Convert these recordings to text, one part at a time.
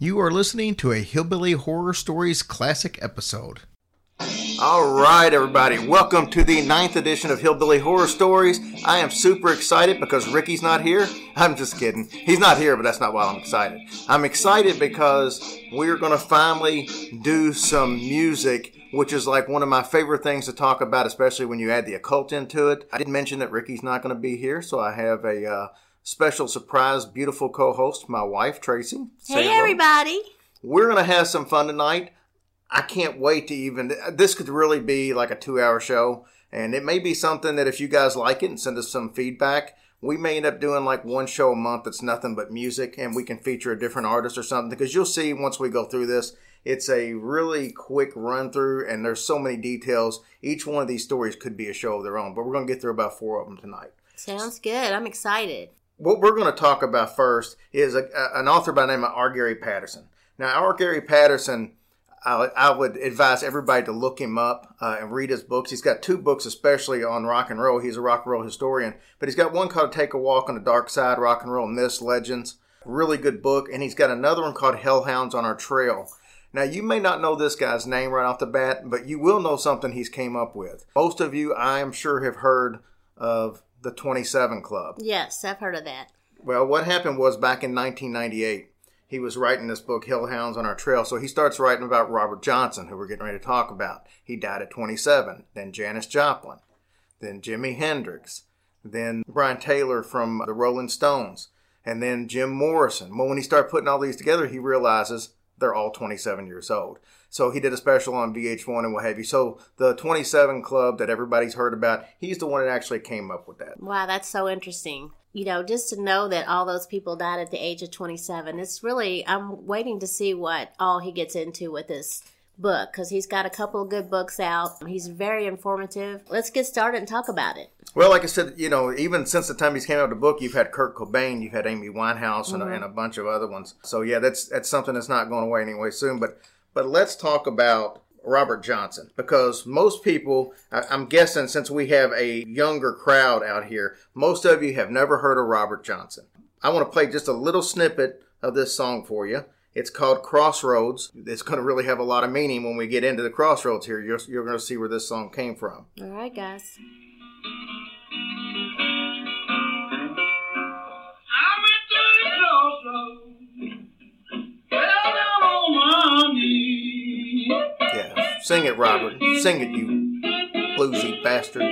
You are listening to a Hillbilly Horror Stories classic episode. All right, everybody, welcome to the ninth edition of Hillbilly Horror Stories. I am super excited because Ricky's not here. I'm just kidding. He's not here, but that's not why I'm excited. I'm excited because we're going to finally do some music, which is like one of my favorite things to talk about, especially when you add the occult into it. I did mention that Ricky's not going to be here, so I have a uh, special surprise, beautiful co host, my wife, Tracy. Hey, hello. everybody. We're going to have some fun tonight. I can't wait to even. This could really be like a two hour show. And it may be something that if you guys like it and send us some feedback, we may end up doing like one show a month that's nothing but music and we can feature a different artist or something. Because you'll see once we go through this, it's a really quick run through and there's so many details. Each one of these stories could be a show of their own, but we're going to get through about four of them tonight. Sounds good. I'm excited. What we're going to talk about first is a, a- an author by the name of R. Gary Patterson. Now, R. Gary Patterson, I, I would advise everybody to look him up uh, and read his books. He's got two books, especially on rock and roll. He's a rock and roll historian, but he's got one called "Take a Walk on the Dark Side: Rock and Roll Myths, Legends." Really good book, and he's got another one called "Hellhounds on Our Trail." Now, you may not know this guy's name right off the bat, but you will know something he's came up with. Most of you, I am sure, have heard of the 27 Club. Yes, I've heard of that. Well, what happened was back in 1998, he was writing this book, Hellhounds on Our Trail. So he starts writing about Robert Johnson, who we're getting ready to talk about. He died at 27. Then Janis Joplin. Then Jimi Hendrix. Then Brian Taylor from the Rolling Stones. And then Jim Morrison. Well, when he started putting all these together, he realizes they're all 27 years old. So he did a special on VH1 and what have you. So the 27 Club that everybody's heard about, he's the one that actually came up with that. Wow, that's so interesting. You know, just to know that all those people died at the age of 27, it's really, I'm waiting to see what all he gets into with this book because he's got a couple of good books out. He's very informative. Let's get started and talk about it. Well, like I said, you know, even since the time he's came out with the book, you've had Kurt Cobain, you've had Amy Winehouse, and, a, mm-hmm. and a bunch of other ones. So yeah, that's that's something that's not going away anyway soon. But but let's talk about Robert Johnson because most people, I'm guessing, since we have a younger crowd out here, most of you have never heard of Robert Johnson. I want to play just a little snippet of this song for you. It's called Crossroads. It's going to really have a lot of meaning when we get into the crossroads here. You're, you're going to see where this song came from. All right, guys. Sing it, Robert. Sing it, you bluesy bastard.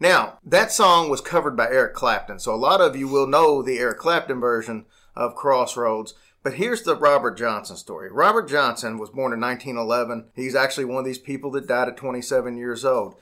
Now, that song was covered by Eric Clapton, so a lot of you will know the Eric Clapton version of Crossroads. But here's the Robert Johnson story. Robert Johnson was born in 1911. He's actually one of these people that died at 27 years old.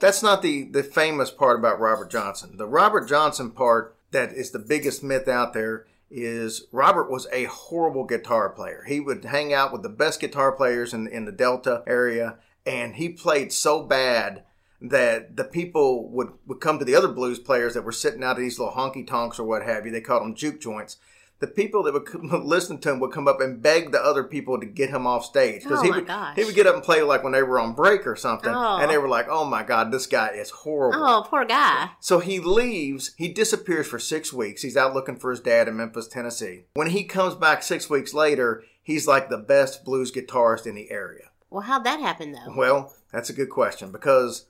That's not the, the famous part about Robert Johnson. The Robert Johnson part that is the biggest myth out there is Robert was a horrible guitar player. He would hang out with the best guitar players in, in the Delta area, and he played so bad that the people would, would come to the other blues players that were sitting out at these little honky tonks or what have you. They called them juke joints. The people that would come, listen to him would come up and beg the other people to get him off stage Oh he my would gosh. he would get up and play like when they were on break or something, Oh. and they oh. were like, "Oh my god, this guy is horrible." Oh, poor guy. So he leaves, he disappears for six weeks. He's out looking for his dad in Memphis, Tennessee. When he comes back six weeks later, he's like the best blues guitarist in the area. Well, how'd that happen, though? Well, that's a good question because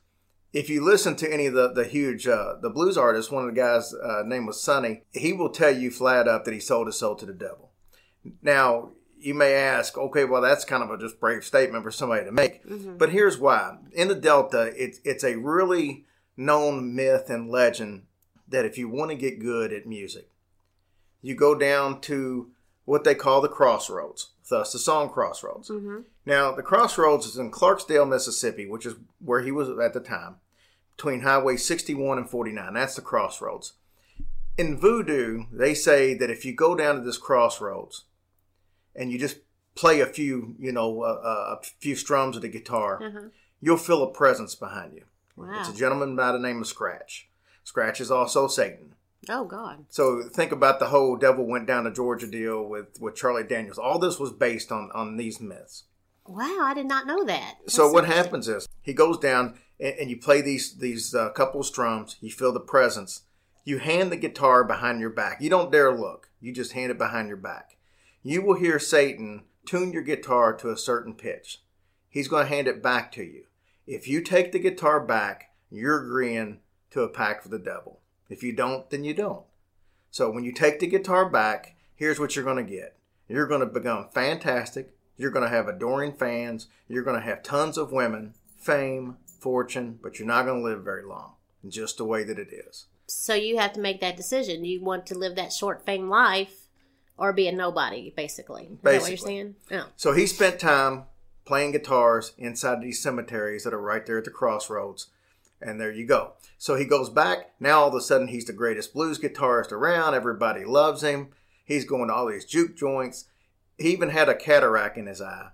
if you listen to any of the, the huge uh, the blues artists, one of the guys' uh, name was Sonny, he will tell you flat up that he sold his soul to the devil. Now, you may ask, okay, well, that's kind of a just brave statement for somebody to make. But here's why. In the Delta, it's, it's a really known myth and legend that if you want to get good at music, you go down to what they call the crossroads, thus the song Crossroads. Now, the crossroads is in Clarksdale, Mississippi, which is where he was at the time, between Highway 61 and 49. That's the crossroads. In voodoo, they say that if you go down to this crossroads and you just play a few, you know, uh, uh, a few strums of the guitar, Uh-huh. you'll feel a presence behind you. Wow. It's a gentleman by the name of Scratch. Scratch is also Satan. Oh, God. So think about the whole devil went down to Georgia deal with, with Charlie Daniels. All this was based on, on these myths. Wow, I did not know that. So what happens is he goes down and, and you play these these uh, couple of strums. You feel the presence. You hand the guitar behind your back. You don't dare look. You just hand it behind your back. You will hear Satan tune your guitar to a certain pitch. He's going to hand it back to you. If you take the guitar back, you're agreeing to a pact with the devil. If you don't, then you don't. So when you take the guitar back, here's what you're going to get. You're going to become fantastic. You're going to have adoring fans. You're going to have tons of women, fame, fortune, but you're not going to live very long, just the way that it is. So you have to make that decision. You want to live that short fame life or be a nobody, basically. Is that what you're Basically. saying? Oh. So he spent time playing guitars inside these cemeteries that are right there at the crossroads. And there you go. So he goes back. Now all of a sudden he's the greatest blues guitarist around. Everybody loves him. He's going to all these juke joints. He even had a cataract in his eye.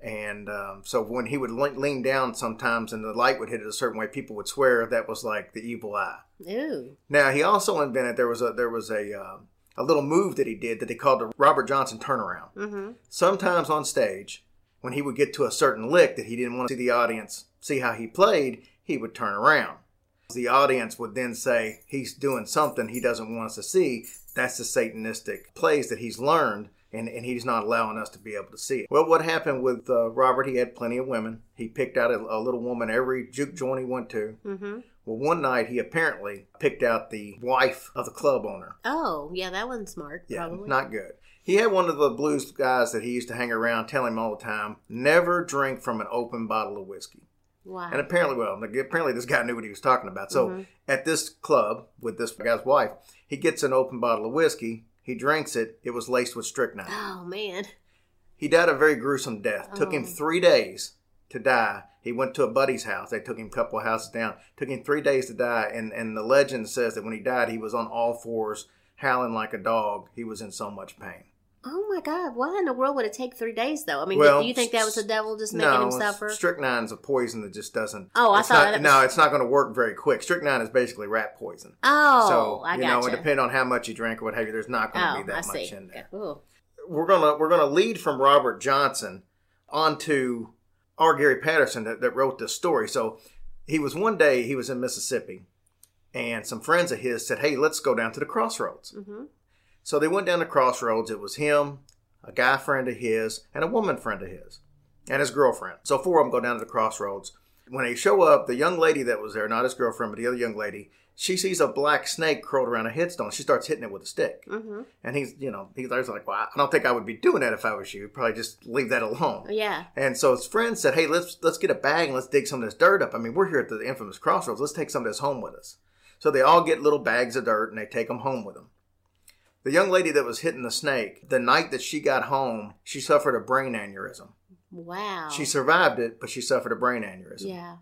And um, so when he would le- lean down sometimes and the light would hit it a certain way, people would swear that was like the evil eye. Ooh. Now he also invented there was a there was a um a little move that he did that they called the Robert Johnson turnaround. Mm-hmm. Sometimes on stage, when he would get to a certain lick that he didn't want to see the audience see how he played, he would turn around. The audience would then say he's doing something he doesn't want us to see. That's the Satanistic plays that he's learned, and, and he's not allowing us to be able to see it. Well, what happened with uh, Robert? He had plenty of women. He picked out a, a little woman every juke joint he went to. Mm-hmm. Well, one night he apparently picked out the wife of the club owner. Oh, yeah, that wasn't smart, Yeah, probably. not good. He had one of the blues guys that he used to hang around tell him all the time, never drink from an open bottle of whiskey. wow. And apparently, well, apparently this guy knew what he was talking about. So at this club with this guy's wife, he gets an open bottle of whiskey. He drinks it. It was laced with strychnine. oh, man. He died a very gruesome death. Took him Oh. three days to die. He went to a buddy's house. They took him a couple of houses down. Took him three days to die. And and the legend says that when he died, he was on all fours, howling like a dog. He was in so much pain. Oh, my God. Why in the world would it take three days, though? I mean, Well, do you think that was the devil just making him suffer? Strychnine's a poison that just doesn't. Oh, I thought not, was- no, it's not going to work very quick. Strychnine is basically rat poison. oh, so I you got know, it depends on how much you drink or what have you. There's not going to Oh, be I that see. much in there. Ooh. We're gonna we're gonna lead from Robert Johnson onto R. Gary Patterson that, that wrote this story. So he was one day he was in Mississippi, and some friends of his said, "Hey, let's go down to the crossroads." hmm So they went down to crossroads. It was him, a guy friend of his, and a woman friend of his, and his girlfriend. So four of them go down to the crossroads. When they show up, the young lady that was there, not his girlfriend, but the other young lady, she sees a black snake curled around a headstone. She starts hitting it with a stick. hmm And he's, you know, he's like, well, I don't think I would be doing that if I was you. Probably just leave that alone. Yeah. And so his friend said, "Hey, let's let's get a bag and let's dig some of this dirt up. I mean, we're here at the infamous crossroads. Let's take some of this home with us." So they all get little bags of dirt and they take them home with them. The young lady that was hitting the snake, the night that she got home, she suffered a brain aneurysm. Wow. She survived it, but she suffered a brain aneurysm. Yeah.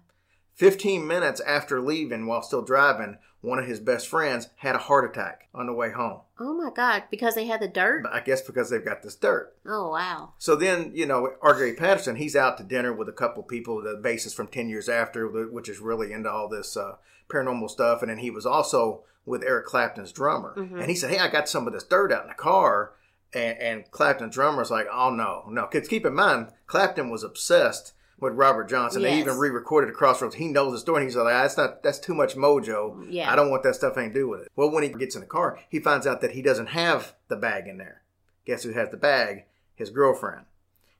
15 minutes after leaving while still driving, one of his best friends had a heart attack on the way home. Oh my God! Because they had the dirt. I guess because they've got this dirt. Oh wow. So then, you know, R. Gary Patterson, he's out to dinner with a couple people, the bassist from 10 Years After, which is really into all this uh, paranormal stuff. And then he was also with Eric Clapton's drummer. Mhm. And he said, Hey, I got some of this dirt out in the car. And, and Clapton's drummer's like, Oh, no, no. Because keep in mind, Clapton was obsessed with Robert Johnson. They even re recorded the Crossroads. He knows the story. And he's like, That's not, that's too much mojo. Yeah. I don't want that stuff to do with it. Well, when he gets in the car, he finds out that he doesn't have the bag in there. Guess who has the bag? His girlfriend.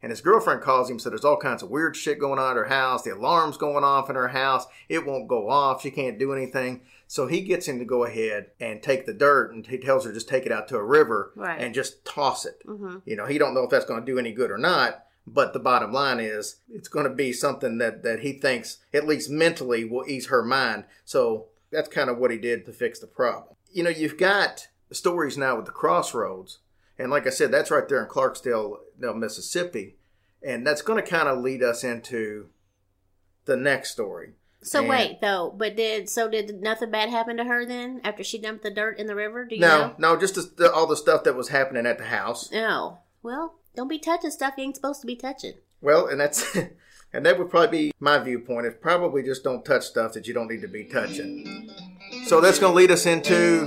And his girlfriend calls him, so there's all kinds of weird shit going on at her house. The alarm's going off in her house. It won't go off. She can't do anything. So he gets him to go ahead and take the dirt, and he tells her just take it out to a river Right. and just toss it. hmm You know, he don't know if that's going to do any good or not. But the bottom line is, it's going to be something that that he thinks, at least mentally, will ease her mind. So that's kind of what he did to fix the problem. You know, you've got stories now with the crossroads, and like I said, that's right there in Clarksdale, Mississippi, and that's going to kind of lead us into the next story. So And- wait though, but did so did nothing bad happen to her then after she dumped the dirt in the river? Do you No, know? no, just the, the, all the stuff that was happening at the house. No. Well, don't be touching stuff you ain't supposed to be touching. Well, and that's and that would probably be my viewpoint. Is probably just don't touch stuff that you don't need to be touching. So that's going to lead us into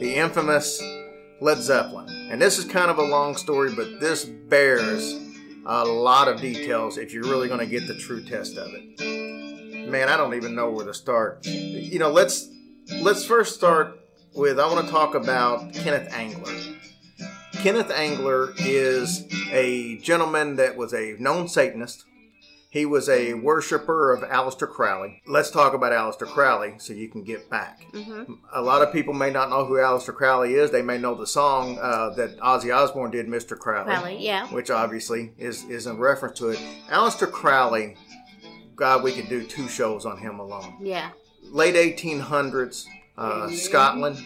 the infamous Led Zeppelin, and this is kind of a long story, but this bears a lot of details if you're really going to get the true test of it. Man, I don't even know where to start. You know, let's let's first start with I want to talk about Kenneth Angler. Kenneth Angler is a gentleman that was a known Satanist. He was a worshiper of Aleister Crowley. Let's talk about Aleister Crowley so you can get back. A lot of people may not know who Aleister Crowley is. They may know the song uh, that Ozzy Osbourne did, Mr. Crowley, Crowley, yeah. which obviously is, is in reference to it. Aleister Crowley, God, we could do two shows on him alone Yeah. late 1800s, uh, Scotland.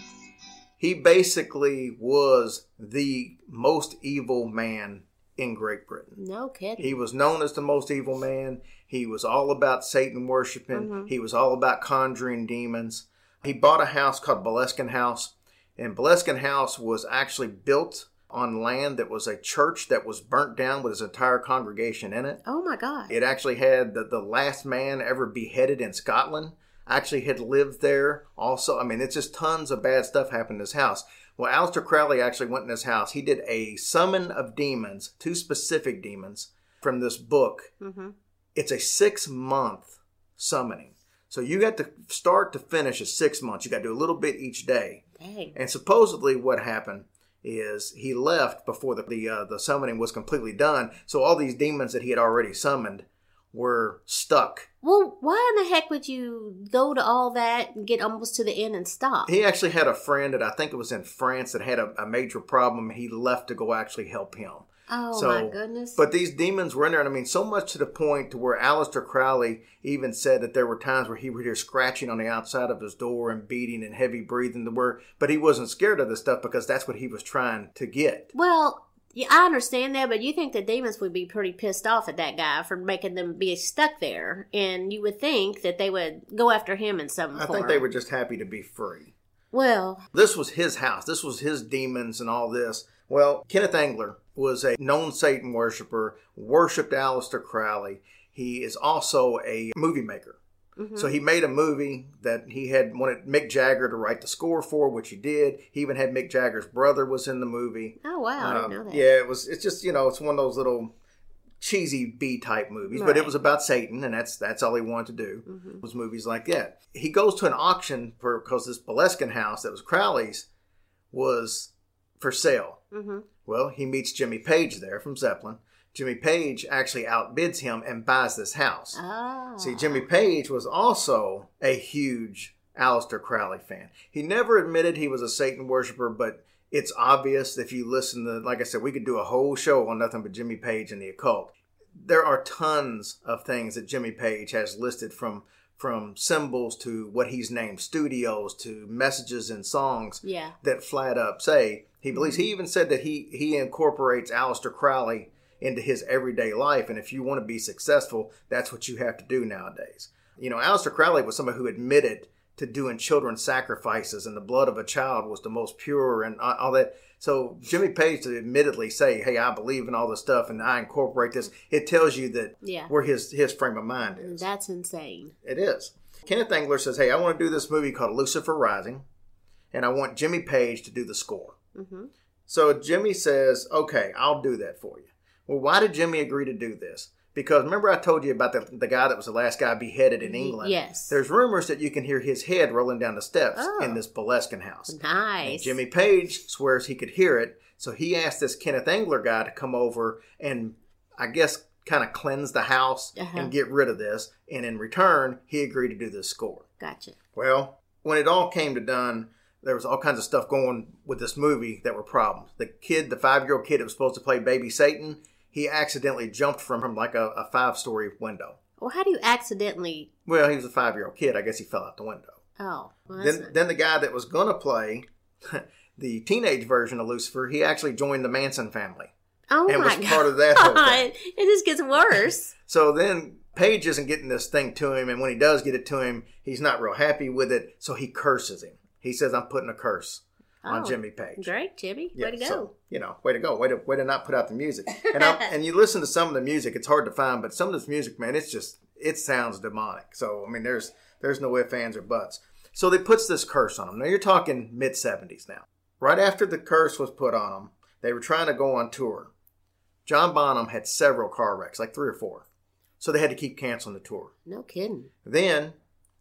He basically was the most evil man in Great Britain. No kidding. He was known as the most evil man. He was all about Satan worshiping. Mm-hmm. He was all about conjuring demons. He bought a house called Boleskine House, and Boleskine House was actually built on land that was a church that was burnt down with his entire congregation in it. oh my God. It actually had the, the last man ever beheaded in Scotland actually had lived there also. I mean, it's just tons of bad stuff happened in this house. Well, Aleister Crowley actually went in his house. He did a summon of demons, two specific demons from this book. hmm It's a six month summoning. So you got to start to finish is six months. You got to do a little bit each day. Dang. And supposedly, what happened is he left before the the, uh, the summoning was completely done. So all these demons that he had already summoned were stuck. Well, why in the heck would you go to all that and get almost to the end and stop? He actually had a friend that I think it was in France that had a, a major problem. He left to go actually help him. oh so- my goodness. But these demons were in there, and I mean, so much to the point to where Aleister Crowley even said that there were times where he would hear scratching on the outside of his door and beating and heavy breathing. The word, but he wasn't scared of this stuff because that's what he was trying to get. well, yeah, I understand that, but you think the demons would be pretty pissed off at that guy for making them be stuck there, and you would think that they would go after him in some I form. think they were just happy to be free. Well, This was his house. This was his demons and all this. Well, Kenneth Angler was a known Satan worshiper, worshipped Aleister Crowley. He is also a movie maker. So he made a movie that he had wanted Mick Jagger to write the score for, which he did. He even had Mick Jagger's brother was in the movie. oh wow, I Um, didn't know that. Yeah, it was. It's just you know, it's one of those little cheesy B type movies, but it was about Satan, and that's that's all he wanted to do Mhm. was movies like that. He goes to an auction for because this Boleskine house that was Crowley's was for sale. hmm Well, he meets Jimmy Page there from Zeppelin. Jimmy Page actually outbids him and buys this house. Oh, See, Jimmy Page was also a huge Aleister Crowley fan. He never admitted he was a Satan worshiper, but it's obvious if you listen to, like I said, we could do a whole show on nothing but Jimmy Page and the occult. There are tons of things that Jimmy Page has listed from from symbols to what he's named studios to messages and songs Yeah. that flat up say he believes. He mm-hmm. even said that he he incorporates Aleister Crowley into his everyday life, and if you want to be successful, that's what you have to do nowadays. You know, Aleister Crowley was somebody who admitted to doing children's sacrifices, and the blood of a child was the most pure, and all that. So Jimmy Page to admittedly say, "Hey, I believe in all this stuff, and I incorporate this," it tells you that Yeah. where his his frame of mind is. That's insane. It is. Kenneth Angler says, "Hey, I want to do this movie called Lucifer Rising, and I want Jimmy Page to do the score." hmm So Jimmy says, "Okay, I'll do that for you." Well, why did Jimmy agree to do this? Because remember I told you about the, the guy that was the last guy beheaded in England. yes. There's rumors that you can hear his head rolling down the steps Oh. in this Boleskine house. And Nice. Jimmy Page swears he could hear it, so he asked this Kenneth Engler guy to come over and I guess kind of cleanse the house Uh-huh. and get rid of this. And in return, he agreed to do this score. Gotcha. Well, when it all came to done, there was all kinds of stuff going with this movie that were problems. The kid, the five year old kid that was supposed to play Baby Satan, he accidentally jumped from him like a, a five story window. Well, how do you accidentally? Well, he was a five year old kid. I guess he fell out the window. Oh, well, Then, not- then the guy that was going to play the teenage version of Lucifer, he actually joined the Manson family oh and my was part of that whole thing. God, it just gets worse. So then Page isn't getting this thing to him, and when he does get it to him, he's not real happy with it, so he curses him. He says, "I'm putting a curse on Oh, Jimmy Page." Great, Jimmy. Yeah, Way to go. so, you know, way to go, way to way to not put out the music. And I, and you listen to some of the music; it's hard to find, but some of this music, man, it's just it sounds demonic. So I mean, there's there's no ifs, ands, or buts. So they puts this curse on them. Now you're talking mid '70s now. Right after the curse was put on them, they were trying to go on tour. John Bonham had several car wrecks, like three or four, so they had to keep canceling the tour. no kidding. Then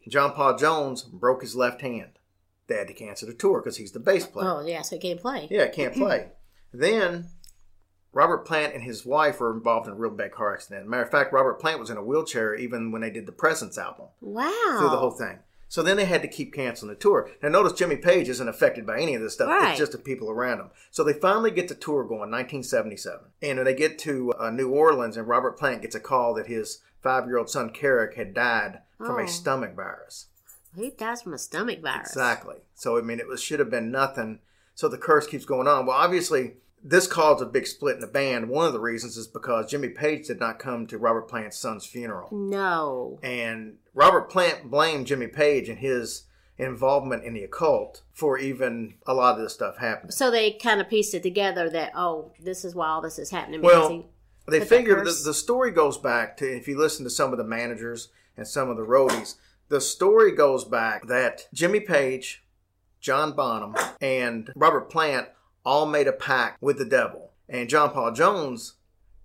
John Paul Jones broke his left hand they had to cancel the tour because he's the bass player. Oh, yeah, so he can't play. Yeah, can't play. then Robert Plant and his wife were involved in a real bad car accident. Matter of fact, Robert Plant was in a wheelchair even when they did the Presence album Wow. through the whole thing. So then they had to keep canceling the tour. Now notice Jimmy Page isn't affected by any of this stuff. Right. It's just the people around him. So they finally get the tour going, 1977. And when they get to uh, New Orleans, and Robert Plant gets a call that his five-year-old son Karac had died from Oh. a stomach virus. Who dies from a stomach virus? Exactly. So I mean, it was should have been nothing. So the curse keeps going on. Well, obviously, this caused a big split in the band. One of the reasons is because Jimmy Page did not come to Robert Plant's son's funeral, No. and Robert Plant blamed Jimmy Page and his involvement in the occult for even a lot of this stuff happening. So they kind of pieced it together that, oh, this is why all this is happening. Well, he- They figured the, the story goes back to if you listen to some of the managers and some of the roadies, the story goes back that Jimmy Page, John Bonham, and Robert Plant all made a pact with the devil. And John Paul Jones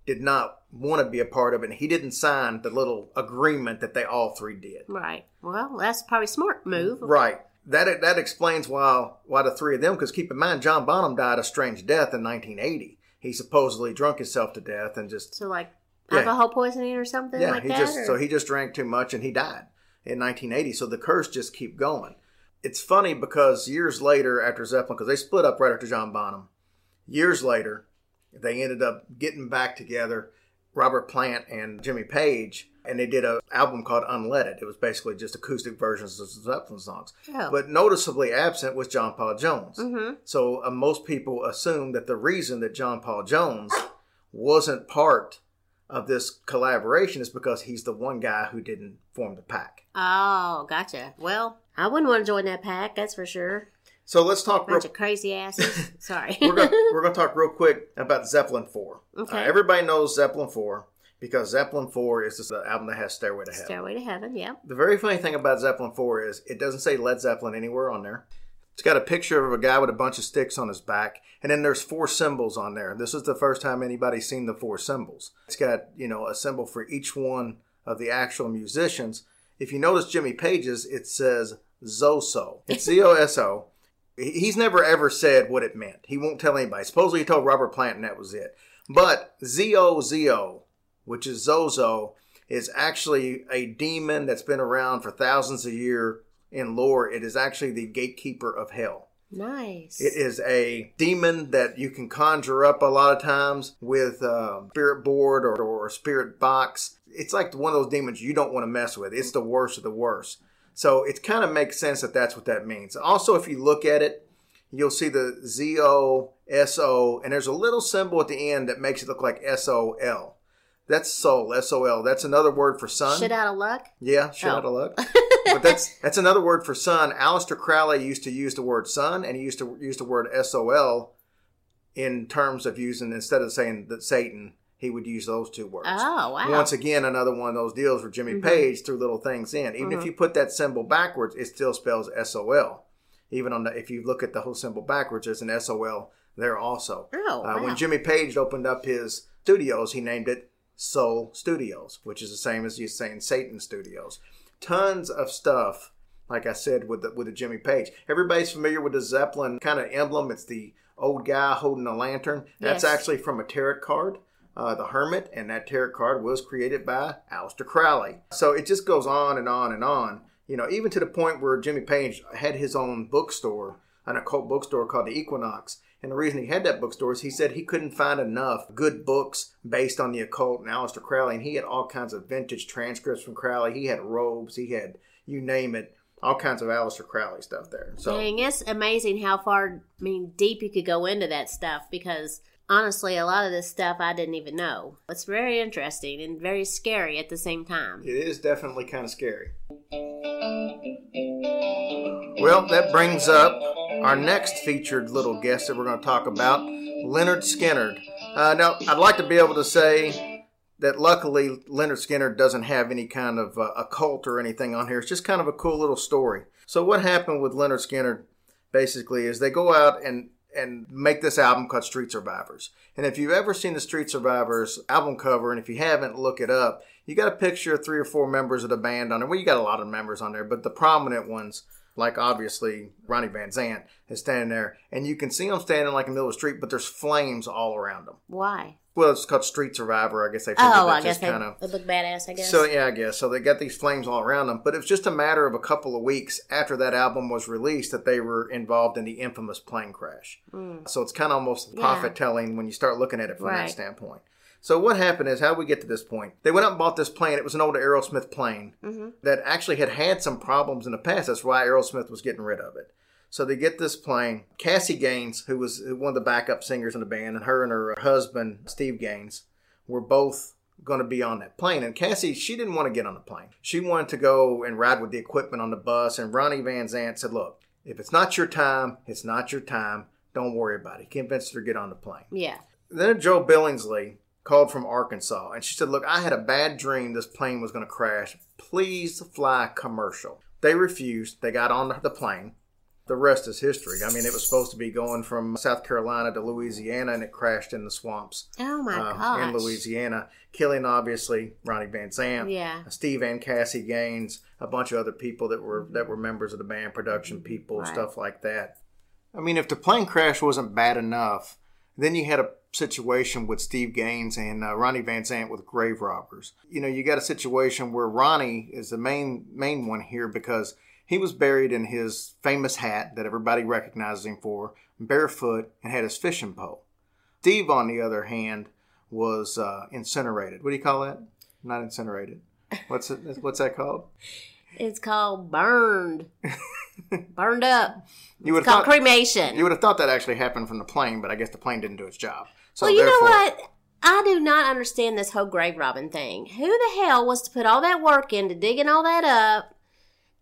did not want to be a part of it. And He didn't sign the little agreement that they all three did. right. Well, that's probably a smart move. Right. That that explains why why the three of them. Because keep in mind, John Bonham died a strange death in 1980. He supposedly drunk himself to death and just So, like, Yeah. alcohol poisoning or something yeah, like he that? just or- so he just drank too much and he died in 1980. So the curse just keep going. It's funny because years later, after Zeppelin, because they split up right after John Bonham, years later, they ended up getting back together, Robert Plant and Jimmy Page, and they did an album called Unledded. It was basically just acoustic versions of Zeppelin songs. Oh. But noticeably absent was John Paul Jones. Mm-hmm. So uh, most people assume that the reason that John Paul Jones wasn't part of this collaboration is because he's the one guy who didn't form the pack. Oh, gotcha. Well, I wouldn't want to join that pack, that's for sure. So let's talk real Bunch of crazy asses. Sorry. we're going we're to talk real quick about Zeppelin 4. Okay. Uh, everybody knows Zeppelin 4 because Zeppelin 4 is the album that has Stairway to Heaven. Stairway to Heaven, yeah. The very funny thing about Zeppelin 4 is it doesn't say Led Zeppelin anywhere on there. It's got a picture of a guy with a bunch of sticks on his back, and then there's four symbols on there. This is the first time anybody's seen the four symbols. It's got, you know, a symbol for each one of the actual musicians. If you notice Jimmy Page's, it says Zoso. It's Z O S O. He's never ever said what it meant. He won't tell anybody. Supposedly he told Robert Plant and that was it. But Z O Z O, which is Zozo, is actually a demon that's been around for thousands of years in lore. It is actually the gatekeeper of hell. Nice. It is a demon that you can conjure up a lot of times with a spirit board or, or a spirit box. It's like one of those demons you don't want to mess with. It's the worst of the worst. So it kind of makes sense that that's what that means. Also, if you look at it, you'll see the Z O S O, and there's a little symbol at the end that makes it look like S O L. That's soul, S O L. That's another word for sun. Shit out of luck? Yeah, shit Oh. out of luck. but that's that's another word for sun. Aleister Crowley used to use the word sun, and he used to use the word sol in terms of using instead of saying that Satan, he would use those two words. Oh, wow. Once again, another one of those deals where Jimmy Mhm. Page threw little things in. Even Mhm. if you put that symbol backwards, it still spells sol. Even on the if you look at the whole symbol backwards, there's an sol there also. Oh, Uh, wow. When Jimmy Page opened up his studios, he named it Soul Studios, which is the same as you saying Satan Studios. Tons of stuff, like I said, with the, with the Jimmy Page. Everybody's familiar with the Zeppelin kind of emblem. It's the old guy holding a lantern. That's Yes. actually from a tarot card. Uh, the Hermit, and that tarot card was created by Aleister Crowley. So it just goes on and on and on. You know, even to the point where Jimmy Page had his own bookstore, an occult bookstore called the Equinox. And the reason he had that bookstore is he said he couldn't find enough good books based on the occult and Aleister Crowley. And he had all kinds of vintage transcripts from Crowley. He had robes. He had, you name it, all kinds of Aleister Crowley stuff there. So Dang, it's amazing how far, I mean, deep you could go into that stuff because honestly, a lot of this stuff I didn't even know. It's very interesting and very scary at the same time. it is definitely kind of scary. Well, that brings up our next featured little guest that we're going to talk about, Lynyrd Skynyrd. Uh, now, I'd like to be able to say that luckily Lynyrd Skynyrd doesn't have any kind of uh, occult or anything on here. It's just kind of a cool little story. So, what happened with Lynyrd Skynyrd basically is they go out and and make this album called Street Survivors. And if you've ever seen the Street Survivors album cover, and if you haven't, look it up. You got a picture of three or four members of the band on there. Well, you got a lot of members on there, but the prominent ones like obviously Ronnie Van Zant is standing there, and you can see him standing like in the middle of the street, but there's flames all around him. Why? Well, it's called Street Survivor. I guess they figured Oh, I guess just kind of look badass. I guess. so yeah, I guess so. They got these flames all around them, but it was just a matter of a couple of weeks after that album was released that they were involved in the infamous plane crash. Mm. So it's kind of almost Yeah. prophet telling when you start looking at it from Right. that standpoint. So what happened is how we get to this point. They went out and bought this plane. It was an old Aerosmith plane Mm-hmm. that actually had had some problems in the past. That's why Aerosmith was getting rid of it. So they get this plane. Cassie Gaines, who was one of the backup singers in the band, and her and her husband Steve Gaines were both going to be on that plane. And Cassie, she didn't want to get on the plane. She wanted to go and ride with the equipment on the bus. And Ronnie Van Zant said, "Look, if it's not your time, it's not your time. Don't worry about it." He convinced her to get on the plane. yeah. Then Joe Billingsley called from Arkansas and she said, Look, I had a bad dream this plane was going to crash. Please fly commercial. They refused. They got on the plane. The rest is history. I mean, it was supposed to be going from South Carolina to Louisiana and it crashed in the swamps Oh my uh, gosh. in Louisiana, killing obviously Ronnie Van Zant, Yeah. Steve and Cassie Gaines, a bunch of other people that were that were members of the band, production people, Right. stuff like that. I mean, if the plane crash wasn't bad enough, then you had a situation with Steve Gaines and uh, Ronnie Van Zant with grave robbers. You know, you got a situation where Ronnie is the main main one here because he was buried in his famous hat that everybody recognizes him for, barefoot, and had his fishing pole. Steve, on the other hand, was uh, incinerated. What do you call that? Not incinerated. What's it? What's that called? It's called burned. burned up. You would called thought cremation. you would have thought that actually happened from the plane, but I guess the plane didn't do its job. So well, you know what? I do not understand this whole grave robbing thing. Who the hell was to put all that work into digging all that up?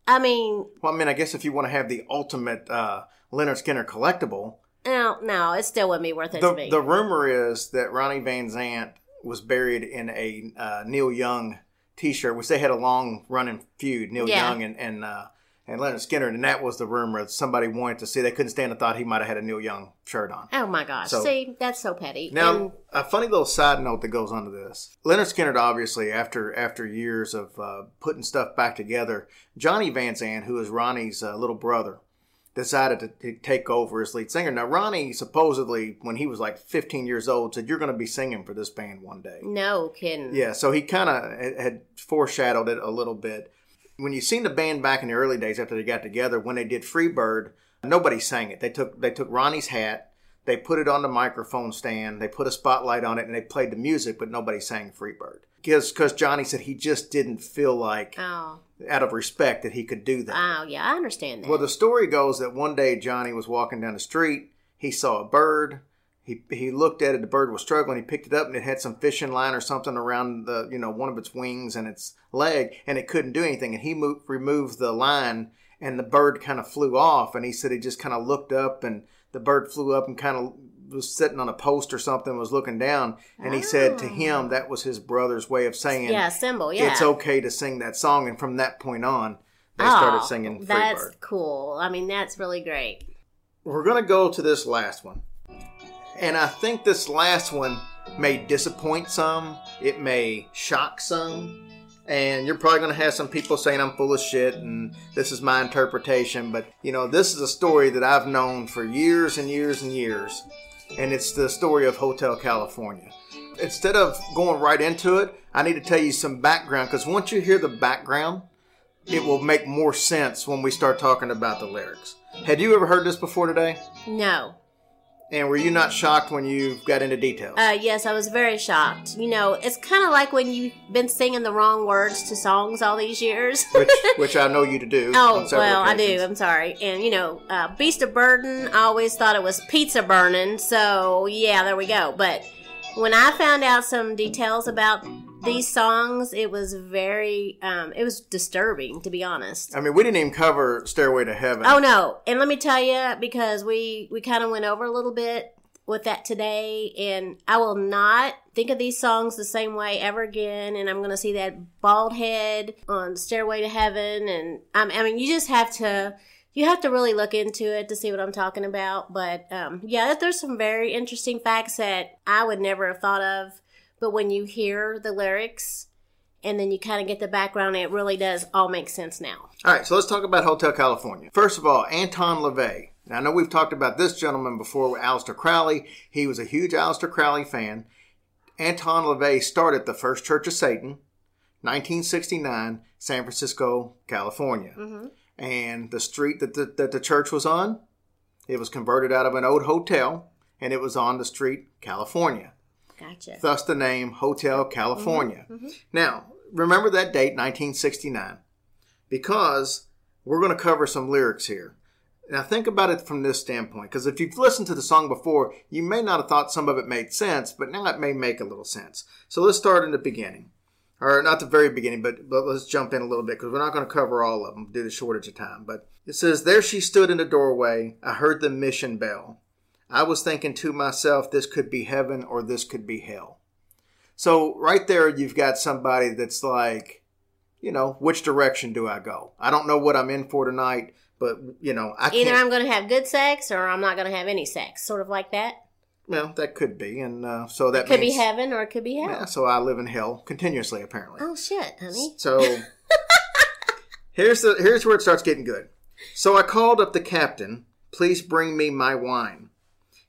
I mean, Well, I mean, I guess if you want to have the ultimate uh, Lynyrd Skynyrd collectible, no, no, it still wouldn't be worth it the to me. the rumor is that Ronnie Van Zant was buried in a uh, Neil Young T-shirt, which they had a long running feud, Neil Yeah. Young and and uh, and Lynyrd Skynyrd, and that was the rumor. Somebody wanted to see. They couldn't stand the thought he might have had a Neil Young shirt on. oh my gosh! So- See, that's so petty. Now, And- a funny little side note that goes onto this: Lynyrd Skynyrd, obviously, after after years of uh, putting stuff back together, Johnny Van Zant, who is Ronnie's uh, little brother, decided to, to take over as lead singer. Now, Ronnie supposedly, when he was like 15 years old, said, "You're going to be singing for this band one day." no kidding. Yeah, so he kind of had foreshadowed it a little bit. When you seen the band back in the early days after they got together, when they did Freebird, nobody sang it. They took they took Ronnie's hat, they put it on the microphone stand, they put a spotlight on it, and they played the music, but nobody sang Freebird because Johnny said he just didn't feel like, Oh, out of respect, that he could do that. oh yeah, I understand that. Well, the story goes that one day Johnny was walking down the street. He saw a bird. He, he looked at it. The bird was struggling. He picked it up and it had some fishing line or something around the you know one of its wings and its leg, and it couldn't do anything. And he moved, removed the line, and the bird kind of flew off. And he said he just kind of looked up, and the bird flew up and kind of was sitting on a post or something, was looking down. And he said to oh. him that was his brother's way of saying, yeah, symbol. Yeah, it's okay to sing that song. And from that point on, they ah, started Oh, singing Freebird. That's cool. I mean, that's really great. We're going to go to this last one. And I think this last one may disappoint some, it may shock some. And you're probably going to have some people saying I'm full of shit and this is my interpretation. But, you know, this is a story that I've known for years and years and years. And it's the story of Hotel California. Instead of going right into it, I need to tell you some background because once you hear the background, it will make more sense when we start talking about the lyrics. Had you ever heard this before today? No. And were you not shocked when you got into details? Uh, yes, I was very shocked. You know, it's kind of like when you've been singing the wrong words to songs all these years. which, which I know you to do. Oh well, I do. I'm sorry. And you know, uh, Beast of Burden. I always thought it was pizza burning. So yeah, there we go. But when I found out some details about these songs, it was very, um, it was disturbing to be honest. I mean, we didn't even cover "Stairway to Heaven." Oh no! And let me tell you, because we we kind of went over a little bit with that today, and I will not think of these songs the same way ever again. And I'm going to see that bald head on "Stairway to Heaven," and um, I mean, you just have to. You have to really look into it to see what I'm talking about. But um, yeah, there's some very interesting facts that I would never have thought of. But when you hear the lyrics, and then you kind of get the background, it really does all make sense now. All right, so let's talk about Hotel California. First of all, Anton LaVey. Now, I know we've talked about this gentleman before with Aleister Crowley. He was a huge Aleister Crowley fan. Anton LaVey started the First Church of Satan, 1969, San Francisco, California. Mm-hmm. And the street that the, that the church was on, it was converted out of an old hotel, and it was on the street, California. Gotcha. Thus the name Hotel mm-hmm, California. Mm-hmm, mm-hmm. Now, remember that date, 1969, because we're going to cover some lyrics here. Now, think about it from this standpoint, because if you've listened to the song before, you may not have thought some of it made sense, but now it may make a little sense. So let's start in the beginning. Or not the very beginning, but, but let's jump in a little bit, because we're not going to cover all of them due to shortage of time. But it says, There she stood in the doorway. I heard the mission bell. I was thinking to myself, this could be heaven or this could be hell. So right there, you've got somebody that's like, you know, which direction do I go? I don't know what I'm in for tonight, but you know, I Either. I'm going to have good sex or I'm not going to have any sex, sort of like that. well, that could be, and uh, so that It could means, be heaven or it could be hell. Yeah, so I live in hell continuously, apparently. Oh shit, honey. So here's the here's where it starts getting good. So I called up the captain. Please bring me my wine.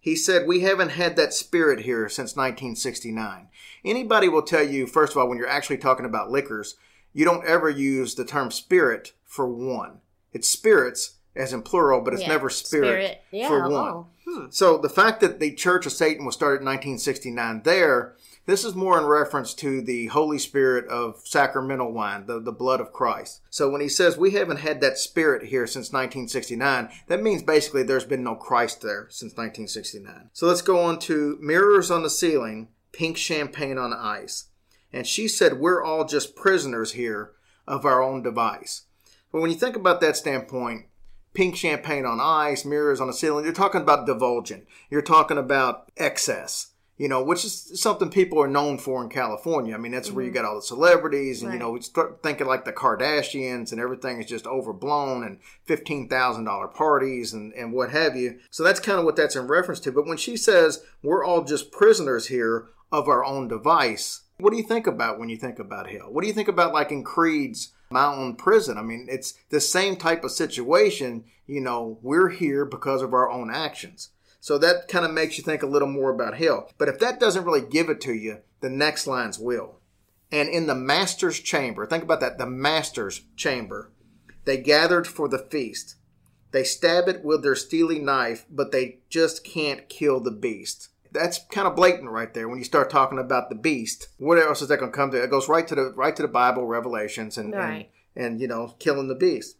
He said we haven't had that spirit here since 1969. Anybody will tell you first of all when you're actually talking about liquors, you don't ever use the term spirit for one. It's spirits as in plural, but it's Yeah, never spirit, Yeah. for one. Oh, hmm. So the fact that the Church of Satan was started in 1969 there, this is more in reference to the Holy Spirit of sacramental wine, the, the blood of Christ. So when he says we haven't had that spirit here since 1969, that means basically there's been no Christ there since 1969. So let's go on to mirrors on the ceiling, pink champagne on ice. And she said we're all just prisoners here of our own device. But when you think about that standpoint, pink champagne on ice, mirrors on the ceiling. You're talking about divulging. You're talking about excess. You know, which is something people are known for in California. I mean, that's where you mm-hmm. got all the celebrities, and you know, we start thinking like the Kardashians, and everything is just overblown, and fifteen thousand dollar parties, and and what have you. So that's kind of what that's in reference to. But when she says we're all just prisoners here of our own device, what do you think about when you think about hell? What do you think about like in Creed's mountain prison? I mean, it's the same type of situation. You know, we're here because of our own actions. So that kind of makes you think a little more about hell. But if that doesn't really give it to you, the next lines will. And in the master's chamber, think about that, the master's chamber, they gathered for the feast. They stab it with their steely knife, but they just can't kill the beast. That's kind of blatant right there when you start talking about the beast. What else is that going to come to? It goes right to the right to the Bible, Revelations, and Right. and, and you know killing the beast.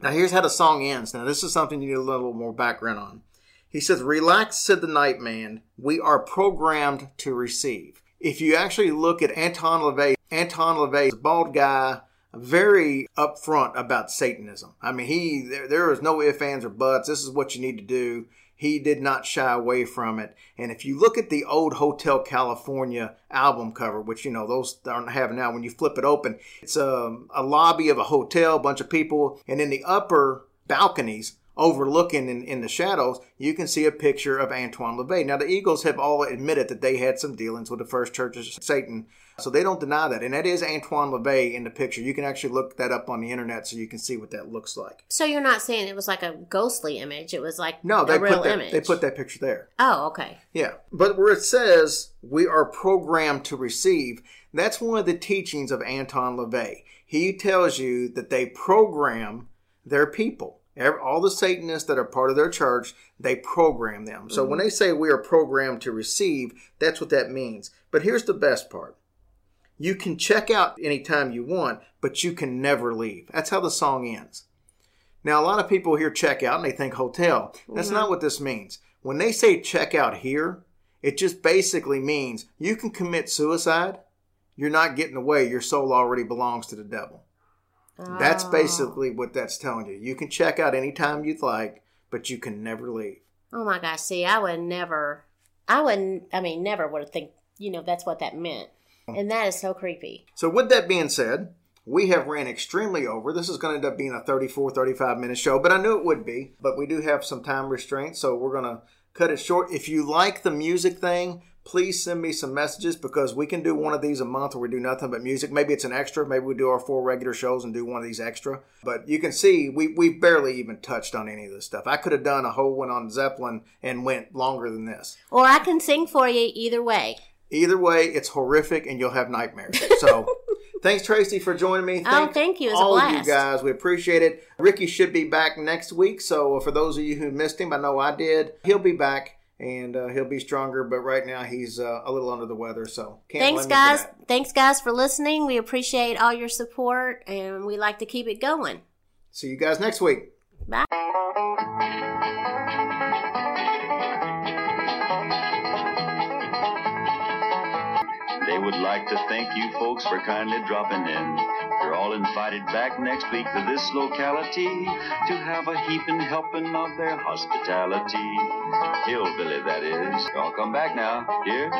Now here's how the song ends. Now this is something you need a little more background on. He says, "Relax," said the night man. We are programmed to receive. If you actually look at Anton LaVey, Anton LaVey, a bald guy, very upfront about Satanism. I mean, he there, there is no ifs, ands, or buts. This is what you need to do. He did not shy away from it. And if you look at the old Hotel California album cover, which you know those aren't have now, when you flip it open, it's a, a lobby of a hotel, a bunch of people, and in the upper balconies overlooking in, in the shadows, you can see a picture of Antoine LaVey. Now, the Eagles have all admitted that they had some dealings with the First Church of Satan, so they don't deny that. And that is Antoine LaVey in the picture. You can actually look that up on the internet so you can see what that looks like. So you're not saying it was like a ghostly image. It was like No, they a real put that, image. they put that picture there. Oh, okay. Yeah. But where it says we are programmed to receive, that's one of the teachings of Anton LaVey. He tells you that they program their people. Every- All the Satanists that are part of their church, they program them. So when mm-hmm. they say we are programmed to receive, that's what that means. But here's the best part. You can check out anytime you want, but you can never leave. That's how the song ends. Now, a lot of people hear check out and they think hotel. That's not mm-hmm. what this means. When they say check out here, it just basically means you can commit suicide. You're not getting away. Your soul already belongs to the devil. That's Oh. basically what that's telling you. You can check out anytime you'd like, but you can never leave. Oh my gosh! See, I would never. I wouldn't. I mean, never would have think. You know, that's what that meant, and that is so creepy. So, with that being said, we have ran extremely over. This is going to end up being a 34, 35 minute show, but I knew it would be. But we do have some time restraints, so we're going to cut it short. If you like the music thing, please send me some messages because we can do one of these a month where we do nothing but music. Maybe it's an extra. Maybe we do our four regular shows and do one of these extra. But you can see we we barely even touched on any of this stuff. I could have done a whole one on Zeppelin and went longer than this. Or I can sing for you either way. Either way, it's horrific and you'll have nightmares. So. Thanks, Tracy, for joining me. Oh, thank you. It was a all of you guys. We appreciate it. Ricky should be back next week. So uh, for those of you who missed him, I know I did. He'll be back and uh, he'll be stronger. But right now he's uh, a little under the weather. So can't Thanks, blame him for guys. that. Thanks, guys, for listening. We appreciate all your support, and we like to keep it going. See you guys next week. Bye. They would like to thank you folks for kindly dropping in. You're all invited back next week to this locality to have a heaping helping of their hospitality. Hillbilly, that is. Y'all come back now. Here?